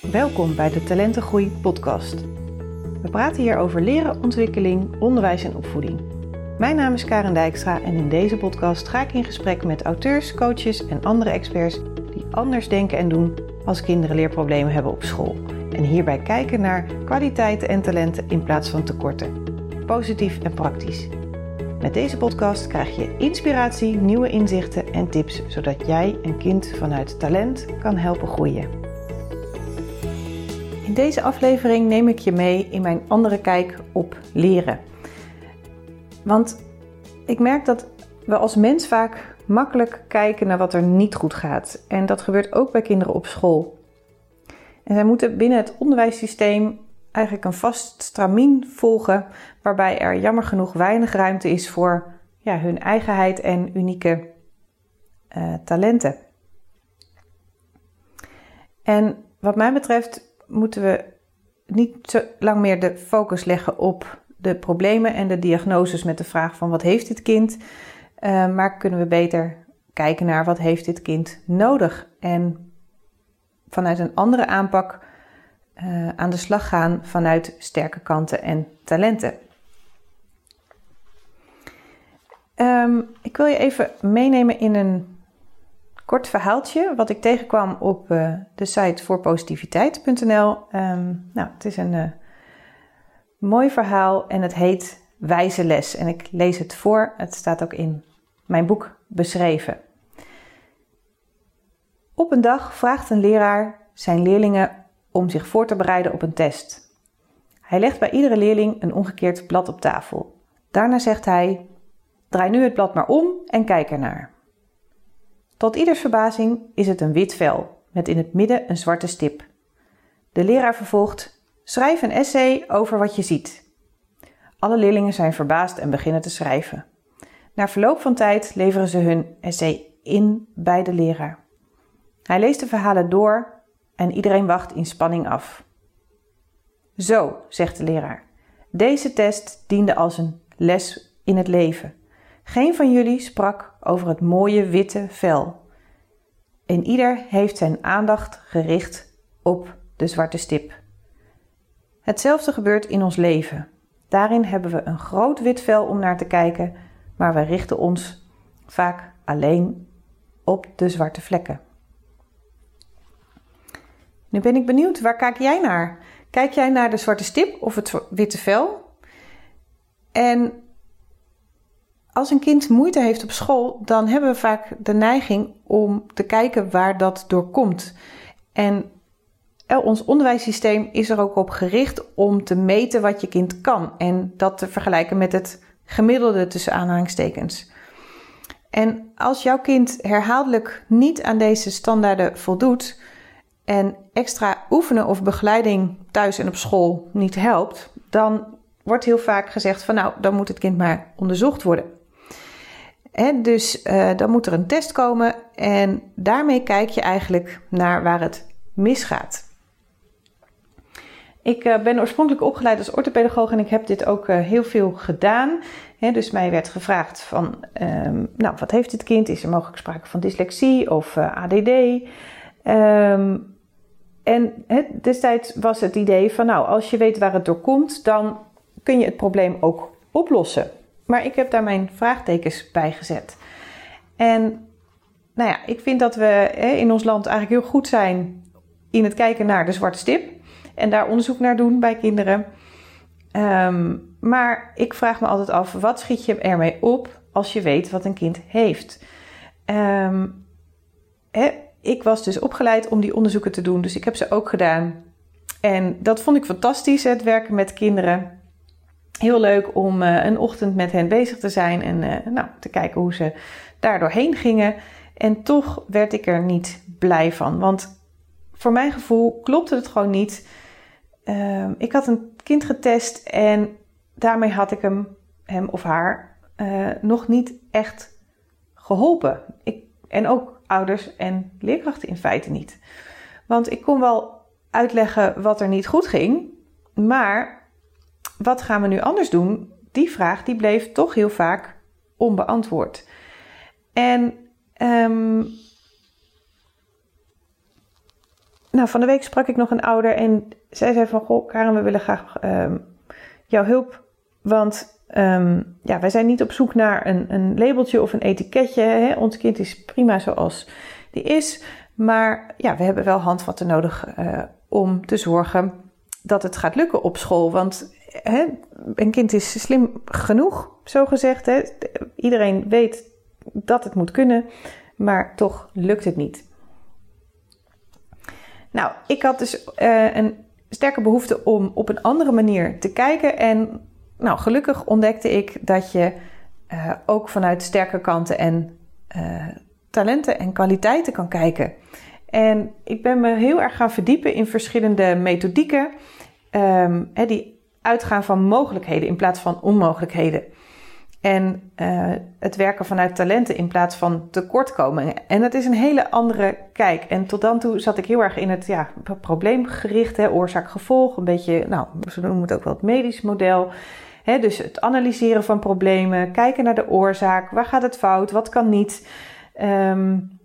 Welkom bij de Talentengroei podcast. We praten hier over leren, ontwikkeling, onderwijs en opvoeding. Mijn naam is Karen Dijkstra en in deze podcast ga ik in gesprek met auteurs, coaches en andere experts die anders denken en doen als kinderen leerproblemen hebben op school. En hierbij kijken naar kwaliteiten en talenten in plaats van tekorten. Positief en praktisch. Met deze podcast krijg je inspiratie, nieuwe inzichten en tips, zodat jij een kind vanuit talent kan helpen groeien. In deze aflevering neem ik je mee in mijn andere kijk op leren. Want ik merk dat we als mens vaak makkelijk kijken naar wat er niet goed gaat. En dat gebeurt ook bij kinderen op school. En zij moeten binnen het onderwijssysteem eigenlijk een vast stramien volgen, waarbij er jammer genoeg weinig ruimte is voor ja, hun eigenheid en unieke uh, talenten. En wat mij betreft moeten we niet zo lang meer de focus leggen op de problemen en de diagnoses met de vraag van wat heeft dit kind, uh, maar kunnen we beter kijken naar wat heeft dit kind nodig en vanuit een andere aanpak uh, aan de slag gaan vanuit sterke kanten en talenten. Um, ik wil je even meenemen in een kort verhaaltje wat ik tegenkwam op uh, de site voorpositiviteit.nl. Ehm, nou, het is een uh, mooi verhaal en het heet Wijze les. En ik lees het voor. Het staat ook in mijn boek beschreven. Op een dag vraagt een leraar zijn leerlingen om zich voor te bereiden op een test. Hij legt bij iedere leerling een omgekeerd blad op tafel. Daarna zegt hij: Draai nu het blad maar om en kijk ernaar. Tot ieders verbazing is het een wit vel met in het midden een zwarte stip. De leraar vervolgt: Schrijf een essay over wat je ziet. Alle leerlingen zijn verbaasd en beginnen te schrijven. Na verloop van tijd leveren ze hun essay in bij de leraar. Hij leest de verhalen door en iedereen wacht in spanning af. Zo, zegt de leraar. Deze test diende als een les in het leven. Geen van jullie sprak over het mooie witte vel. En ieder heeft zijn aandacht gericht op de zwarte stip. Hetzelfde gebeurt in ons leven. Daarin hebben we een groot wit vel om naar te kijken, maar we richten ons vaak alleen op de zwarte vlekken. Nu ben ik benieuwd, waar kijk jij naar? Kijk jij naar de zwarte stip of het witte vel? En als een kind moeite heeft op school, dan hebben we vaak de neiging om te kijken waar dat door komt. En ons onderwijssysteem is er ook op gericht om te meten wat je kind kan en dat te vergelijken met het gemiddelde tussen aanhalingstekens. En als jouw kind herhaaldelijk niet aan deze standaarden voldoet, en extra oefenen of begeleiding thuis en op school niet helpt, dan wordt heel vaak gezegd van nou, dan moet het kind maar onderzocht worden. Dus uh, dan moet er een test komen en daarmee kijk je eigenlijk naar waar het misgaat. Ik uh, ben oorspronkelijk opgeleid als orthopedagoog en ik heb dit ook uh, heel veel gedaan. Dus mij werd gevraagd van, um, nou, wat heeft dit kind? Is er mogelijk sprake van dyslexie of ADD? Ehm, en destijds was het idee van, nou, als je weet waar het door komt, dan kun je het probleem ook oplossen. Maar ik heb daar mijn vraagtekens bij gezet. En nou ja, ik vind dat we in ons land eigenlijk heel goed zijn in het kijken naar de zwarte stip en daar onderzoek naar doen bij kinderen. Ehm, maar ik vraag me altijd af, wat schiet je ermee op als je weet wat een kind heeft? Um, ik was dus opgeleid om die onderzoeken te doen, dus ik heb ze ook gedaan. En dat vond ik fantastisch, het werken met kinderen. Heel leuk om uh, een ochtend met hen bezig te zijn en uh, nou, te kijken hoe ze daar doorheen gingen. En toch werd ik er niet blij van, want voor mijn gevoel klopte het gewoon niet. Uh, ik had een kind getest en daarmee had ik hem, hem of haar uh, nog niet echt geholpen. Ik, en ook ouders en leerkrachten in feite niet. Want ik kon wel uitleggen wat er niet goed ging, maar wat gaan we nu anders doen? Die vraag die bleef toch heel vaak onbeantwoord. En um, nou, van de week sprak ik nog een ouder en zij zei van, goh, Karen, we willen graag ehm, jouw hulp, want um, ja, wij zijn niet op zoek naar een, een labeltje of een etiketje. Hè? Ons kind is prima zoals die is, maar ja, we hebben wel handvatten nodig uh, om te zorgen dat het gaat lukken op school. Want een kind is slim genoeg, zo gezegd. Hè? Iedereen weet dat het moet kunnen, maar toch lukt het niet. Nou, ik had dus uh, een sterke behoefte om op een andere manier te kijken. En nou, gelukkig ontdekte ik dat je uh, ook vanuit sterke kanten en uh, talenten en kwaliteiten kan kijken. En ik ben me heel erg gaan verdiepen in verschillende methodieken um, hè, die uitgaan van mogelijkheden in plaats van onmogelijkheden. En uh, het werken vanuit talenten in plaats van tekortkomingen. En dat is een hele andere kijk. En tot dan toe zat ik heel erg in het ja, probleemgericht, oorzaak-gevolg. Een beetje, nou, ze noemen het ook wel het medisch model. Hè, dus het analyseren van problemen, kijken naar de oorzaak. Waar gaat het fout? Wat kan niet? Um,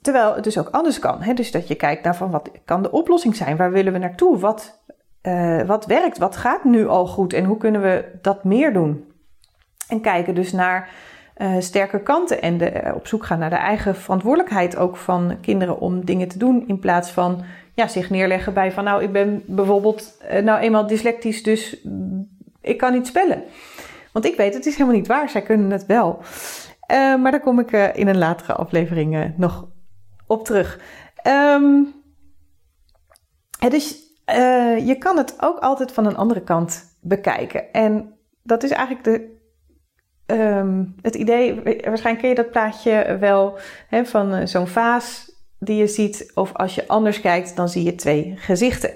terwijl het dus ook anders kan. Hè? Dus dat je kijkt naar van wat kan de oplossing zijn? Waar willen we naartoe? Wat, uh, wat werkt? Wat gaat nu al goed? En hoe kunnen we dat meer doen? En kijken dus naar uh, sterke kanten en de, uh, op zoek gaan naar de eigen verantwoordelijkheid ook van kinderen om dingen te doen. In plaats van ja, zich neerleggen bij van nou, ik ben bijvoorbeeld nou eenmaal dyslectisch, dus ik kan niet spellen. Want ik weet, het is helemaal niet waar. Zij kunnen het wel. maar daar kom ik in een latere aflevering nog op terug. Um, dus je kan het ook altijd van een andere kant bekijken. En dat is eigenlijk de um, het idee, waarschijnlijk ken je dat plaatje wel hè, van uh, zo'n vaas die je ziet. Of als je anders kijkt, dan zie je twee gezichten.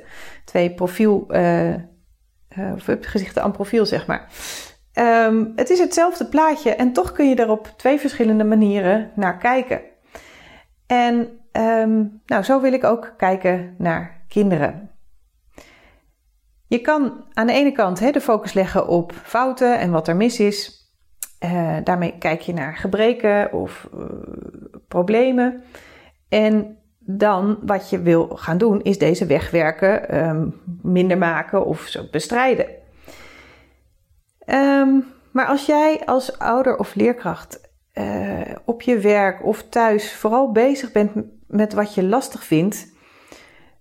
Twee profiel, uh, uh, gezichten aan profiel, zeg maar. Um, het is hetzelfde plaatje en toch kun je er op twee verschillende manieren naar kijken. En um, nou, zo wil ik ook kijken naar kinderen. Je kan aan de ene kant de focus leggen op fouten en wat er mis is. Uh, daarmee kijk je naar gebreken of uh, problemen. En dan wat je wil gaan doen, is deze wegwerken, um, minder maken of zo bestrijden. Um, maar als jij als ouder of leerkracht uh, op je werk of thuis vooral bezig bent met wat je lastig vindt,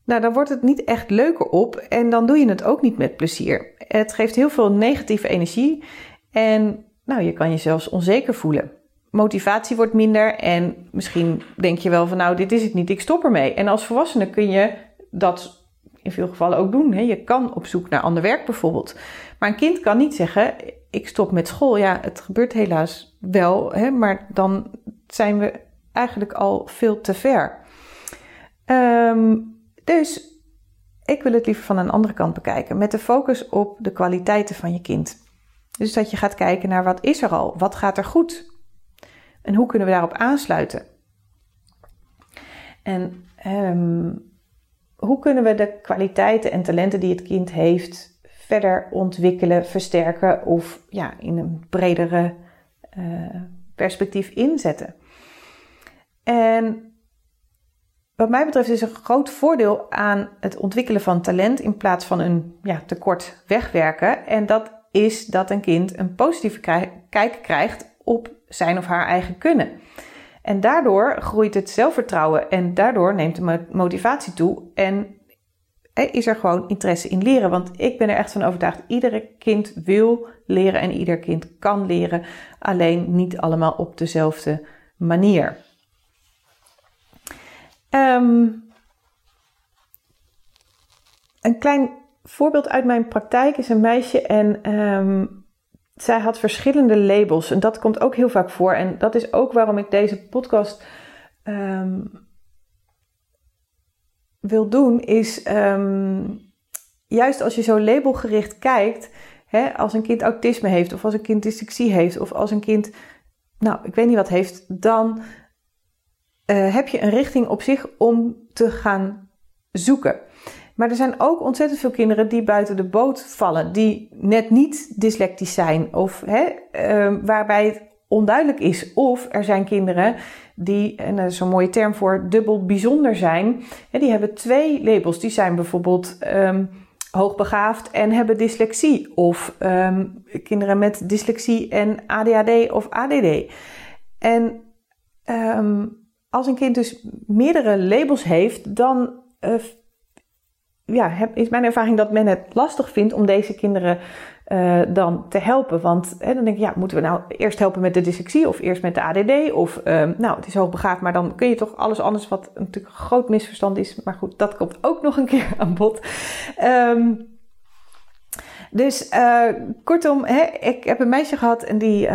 nou, dan wordt het niet echt leuker op en dan doe je het ook niet met plezier. Het geeft heel veel negatieve energie en nou, je kan je zelfs onzeker voelen. Motivatie wordt minder en misschien denk je wel van nou, dit is het niet, ik stop ermee. En als volwassene kun je dat in veel gevallen ook doen. Je kan op zoek naar ander werk bijvoorbeeld. Maar een kind kan niet zeggen, ik stop met school. Ja, het gebeurt helaas wel, maar dan zijn we eigenlijk al veel te ver. Um, dus ik wil het liever van een andere kant bekijken, met de focus op de kwaliteiten van je kind. Dus dat je gaat kijken naar wat is er al, wat gaat er goed en hoe kunnen we daarop aansluiten. En um, hoe kunnen we de kwaliteiten en talenten die het kind heeft verder ontwikkelen, versterken of ja, in een bredere uh, perspectief inzetten. En wat mij betreft is een groot voordeel aan het ontwikkelen van talent in plaats van een ja, tekort wegwerken. En dat is dat een kind een positieve kijk krijgt op zijn of haar eigen kunnen. En daardoor groeit het zelfvertrouwen en daardoor neemt de motivatie toe en is er gewoon interesse in leren. Want ik ben er echt van overtuigd, iedere kind wil leren en ieder kind kan leren, alleen niet allemaal op dezelfde manier. Um, een klein voorbeeld uit mijn praktijk is een meisje en um, zij had verschillende labels. En dat komt ook heel vaak voor. En dat is ook waarom ik deze podcast um, wil doen. Is juist als je zo labelgericht kijkt. Hè, als een kind autisme heeft, of als een kind dyslexie heeft, of als een kind, nou, ik weet niet wat heeft, dan uh, heb je een richting op zich om te gaan zoeken. Maar er zijn ook ontzettend veel kinderen die buiten de boot vallen, die net niet dyslectisch zijn of hè, uh, waarbij het onduidelijk is. Of er zijn kinderen die, en dat is een mooie term voor, dubbel bijzonder zijn. En die hebben twee labels. Die zijn bijvoorbeeld um, hoogbegaafd en hebben dyslexie. Of um, kinderen met dyslexie en ADHD of ADD. En um, als een kind dus meerdere labels heeft, dan uh, ja, heb, is mijn ervaring dat men het lastig vindt om deze kinderen uh, dan te helpen. Want hè, dan denk ik, ja, moeten we nou eerst helpen met de dyslexie of eerst met de ADD? Of, uh, nou, het is hoogbegaafd, maar dan kun je toch alles anders, wat natuurlijk een groot misverstand is. Maar goed, dat komt ook nog een keer aan bod. Um, dus uh, kortom, hè, ik heb een meisje gehad en die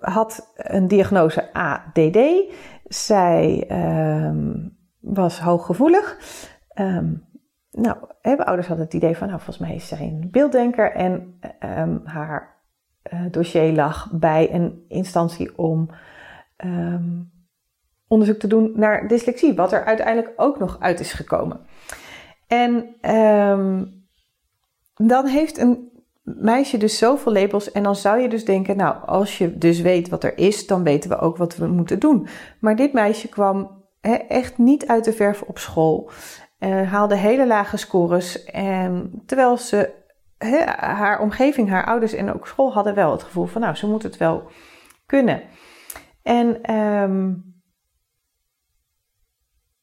had een diagnose ADD. Zij um, was hooggevoelig. Um, nou, hebben ouders hadden het idee van, nou, volgens mij is zij een beelddenker en um, haar uh, dossier lag bij een instantie om onderzoek te doen naar dyslexie, wat er uiteindelijk ook nog uit is gekomen. En dan heeft een meisje dus zoveel labels en dan zou je dus denken, nou, als je dus weet wat er is, dan weten we ook wat we moeten doen. Maar dit meisje kwam echt niet uit de verf op school. Uh, haalde hele lage scores. En terwijl ze, haar omgeving, haar ouders en ook school hadden wel het gevoel van, nou, ze moet het wel kunnen. En um,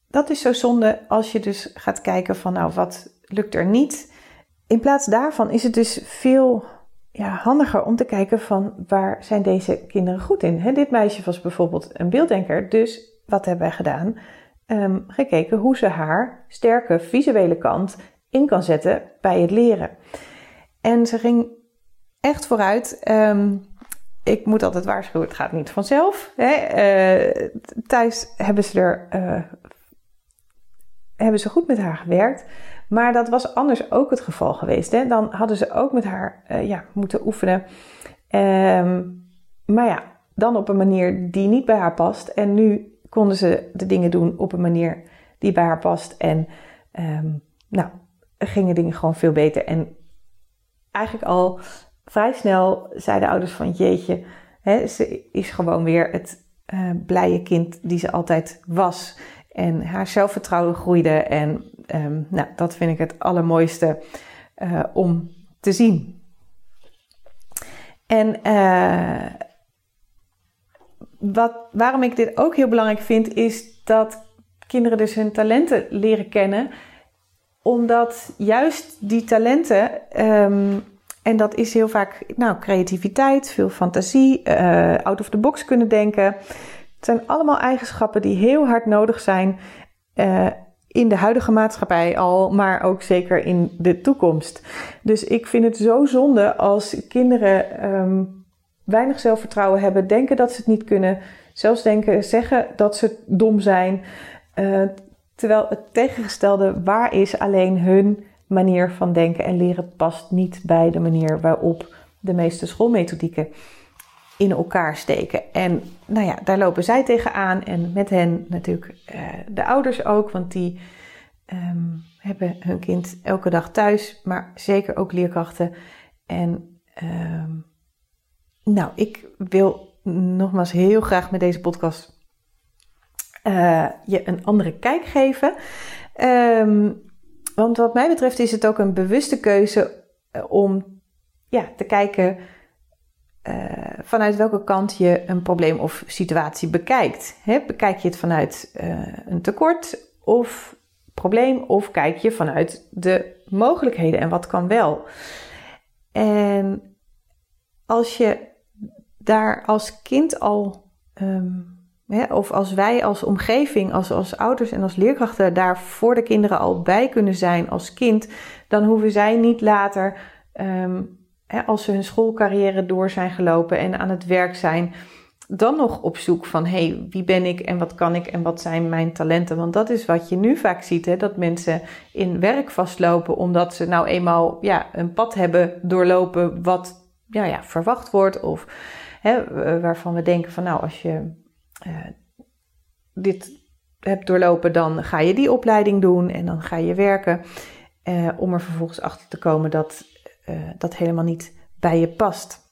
dat is zo zonde als je dus gaat kijken van, nou, wat lukt er niet? In plaats daarvan is het dus veel ja, handiger om te kijken van waar zijn deze kinderen goed in. Dit meisje was bijvoorbeeld een beelddenker, dus wat hebben wij gedaan? um, gekeken hoe ze haar sterke visuele kant in kan zetten bij het leren. En ze ging echt vooruit. Um, ik moet altijd waarschuwen, het gaat niet vanzelf. Hè. Uh, thuis hebben ze er uh, hebben ze goed met haar gewerkt. Maar dat was anders ook het geval geweest. Hè. Dan hadden ze ook met haar uh, ja, moeten oefenen. Um, maar ja, dan op een manier die niet bij haar past. En nu konden ze de dingen doen op een manier die bij haar past. En um, nou, gingen dingen gewoon veel beter. En eigenlijk al vrij snel zeiden de ouders van jeetje, hè, ze is gewoon weer het uh, blije kind die ze altijd was. En haar zelfvertrouwen groeide. En um, nou, dat vind ik het allermooiste uh, om te zien. En uh, wat, waarom ik dit ook heel belangrijk vind, is dat kinderen dus hun talenten leren kennen. Omdat juist die talenten, um, en dat is heel vaak nou, creativiteit, veel fantasie, uh, out of the box kunnen denken. Het zijn allemaal eigenschappen die heel hard nodig zijn uh, in de huidige maatschappij al, maar ook zeker in de toekomst. Dus ik vind het zo zonde als kinderen um, weinig zelfvertrouwen hebben, denken dat ze het niet kunnen, zelfs denken, zeggen dat ze dom zijn. Uh, terwijl het tegengestelde waar is, alleen hun manier van denken en leren past niet bij de manier waarop de meeste schoolmethodieken in elkaar steken. En nou ja, daar lopen zij tegenaan en met hen natuurlijk uh, de ouders ook, want die um, hebben hun kind elke dag thuis, maar zeker ook leerkrachten. En um, nou, ik wil nogmaals heel graag met deze podcast uh, je een andere kijk geven. Um, want wat mij betreft is het ook een bewuste keuze uh, om ja, te kijken uh, vanuit welke kant je een probleem of situatie bekijkt. Bekijk je het vanuit een tekort of probleem of kijk je vanuit de mogelijkheden en wat kan wel. En als je daar als kind al, hè, of als wij als omgeving, als, als ouders en als leerkrachten daar voor de kinderen al bij kunnen zijn als kind, dan hoeven zij niet later, um, hè, als ze hun schoolcarrière door zijn gelopen en aan het werk zijn, dan nog op zoek van hé, hey, wie ben ik en wat kan ik en wat zijn mijn talenten? Want dat is wat je nu vaak ziet, hè, dat mensen in werk vastlopen omdat ze nou eenmaal ja, een pad hebben doorlopen wat ja, ja, verwacht wordt of hè, waarvan we denken van nou, als je uh, dit hebt doorlopen, dan ga je die opleiding doen en dan ga je werken. Uh, om er vervolgens achter te komen dat uh, dat helemaal niet bij je past.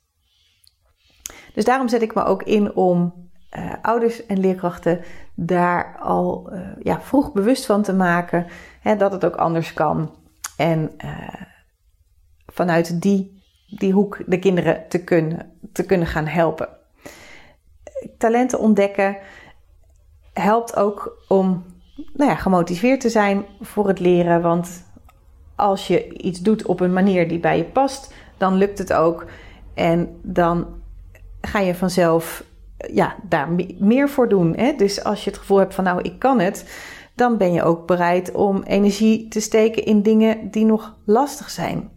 Dus daarom zet ik me ook in om uh, ouders en leerkrachten daar al uh, ja, vroeg bewust van te maken hè, dat het ook anders kan. En vanuit die, die hoek de kinderen te kunnen, te kunnen gaan helpen. Talenten ontdekken helpt ook om nou ja, gemotiveerd te zijn voor het leren. Want als je iets doet op een manier die bij je past, dan lukt het ook. En dan ga je vanzelf ja, daar meer voor doen. Hè? Dus als je het gevoel hebt van nou, ik kan het, dan ben je ook bereid om energie te steken in dingen die nog lastig zijn.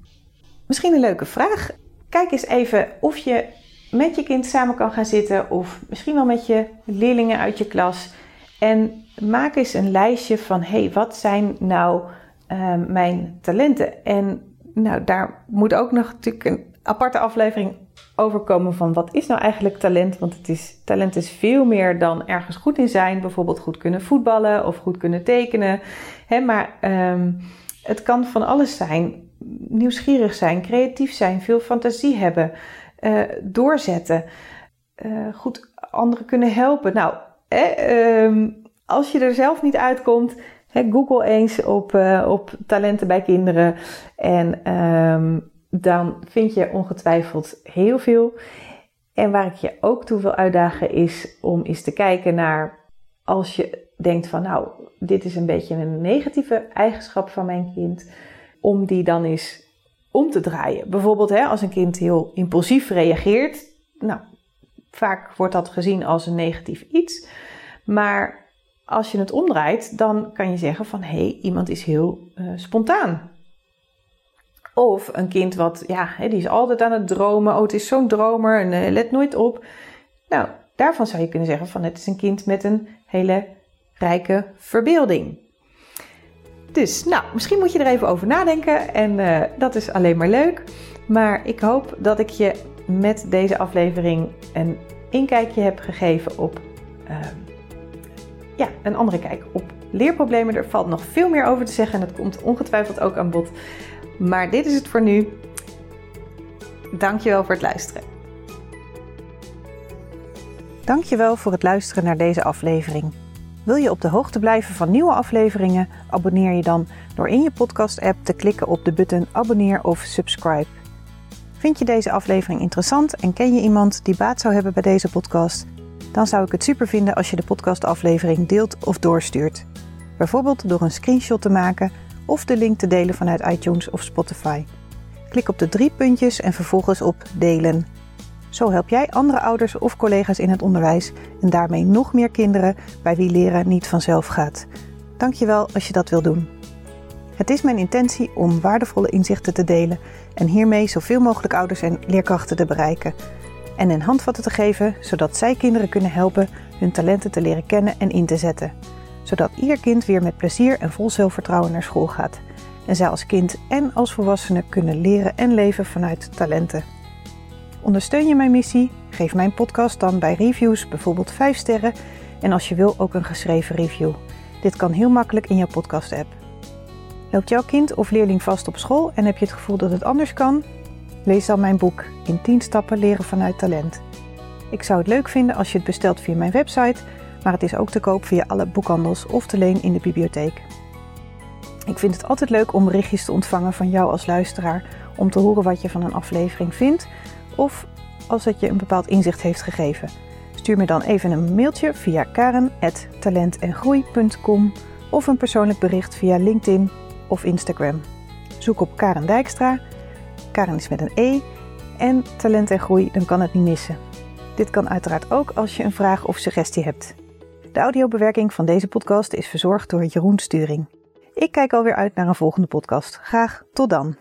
Misschien een leuke vraag. Kijk eens even of je met je kind samen kan gaan zitten of misschien wel met je leerlingen uit je klas. En maak eens een lijstje van hey, wat zijn nou uh, mijn talenten? En nou, daar moet ook nog natuurlijk een aparte aflevering overkomen van wat is nou eigenlijk talent? Want het is, talent is veel meer dan ergens goed in zijn. Bijvoorbeeld goed kunnen voetballen of goed kunnen tekenen. Hè, maar um, het kan van alles zijn. Nieuwsgierig zijn, creatief zijn, veel fantasie hebben, uh, doorzetten, uh, goed anderen kunnen helpen. Nou, um, als je er zelf niet uitkomt, Google eens op, uh, op talenten bij kinderen en um, dan vind je ongetwijfeld heel veel. En waar ik je ook toe wil uitdagen is om eens te kijken naar als je denkt van nou, dit is een beetje een negatieve eigenschap van mijn kind, om die dan eens om te draaien. Bijvoorbeeld hè, als een kind heel impulsief reageert, nou, vaak wordt dat gezien als een negatief iets. Maar als je het omdraait, dan kan je zeggen van hé, hey, iemand is heel uh, spontaan. Of een kind wat, ja, die is altijd aan het dromen. Oh, het is zo'n dromer en uh, let nooit op. Nou, daarvan zou je kunnen zeggen van het is een kind met een hele rijke verbeelding. Dus, nou, misschien moet je er even over nadenken en uh, dat is alleen maar leuk. Maar ik hoop dat ik je met deze aflevering een inkijkje heb gegeven op, uh, ja, een andere kijk op leerproblemen. Er valt nog veel meer over te zeggen en dat komt ongetwijfeld ook aan bod. Maar dit is het voor nu. Dankjewel voor het luisteren. Dankjewel voor het luisteren naar deze aflevering. Wil je op de hoogte blijven van nieuwe afleveringen? Abonneer je dan door in je podcast-app te klikken op de button abonneer of subscribe. Vind je deze aflevering interessant en ken je iemand die baat zou hebben bij deze podcast? Dan zou ik het super vinden als je de podcastaflevering deelt of doorstuurt. Bijvoorbeeld door een screenshot te maken of de link te delen vanuit iTunes of Spotify. Klik op de drie puntjes en vervolgens op delen. Zo help jij andere ouders of collega's in het onderwijs en daarmee nog meer kinderen bij wie leren niet vanzelf gaat. Dankjewel als je dat wil doen. Het is mijn intentie om waardevolle inzichten te delen en hiermee zoveel mogelijk ouders en leerkrachten te bereiken. En een handvatten te geven zodat zij kinderen kunnen helpen hun talenten te leren kennen en in te zetten zodat ieder kind weer met plezier en vol zelfvertrouwen naar school gaat. En zij als kind en als volwassene kunnen leren en leven vanuit talenten. Ondersteun je mijn missie? Geef mijn podcast dan bij reviews bijvoorbeeld 5 sterren en als je wil ook een geschreven review. Dit kan heel makkelijk in jouw podcast-app. Loopt jouw kind of leerling vast op school en heb je het gevoel dat het anders kan? Lees dan mijn boek In 10 stappen leren vanuit talent. Ik zou het leuk vinden als je het bestelt via mijn website maar het is ook te koop via alle boekhandels of te leen in de bibliotheek. Ik vind het altijd leuk om berichtjes te ontvangen van jou als luisteraar om te horen wat je van een aflevering vindt of als het je een bepaald inzicht heeft gegeven. Stuur me dan even een mailtje via karen.talentengroei.com of een persoonlijk bericht via LinkedIn of Instagram. Zoek op Karen Dijkstra. Karen is met een E en talent en groei, dan kan het niet missen. Dit kan uiteraard ook als je een vraag of suggestie hebt. De audiobewerking van deze podcast is verzorgd door Jeroen Sturing. Ik kijk alweer uit naar een volgende podcast. Graag tot dan.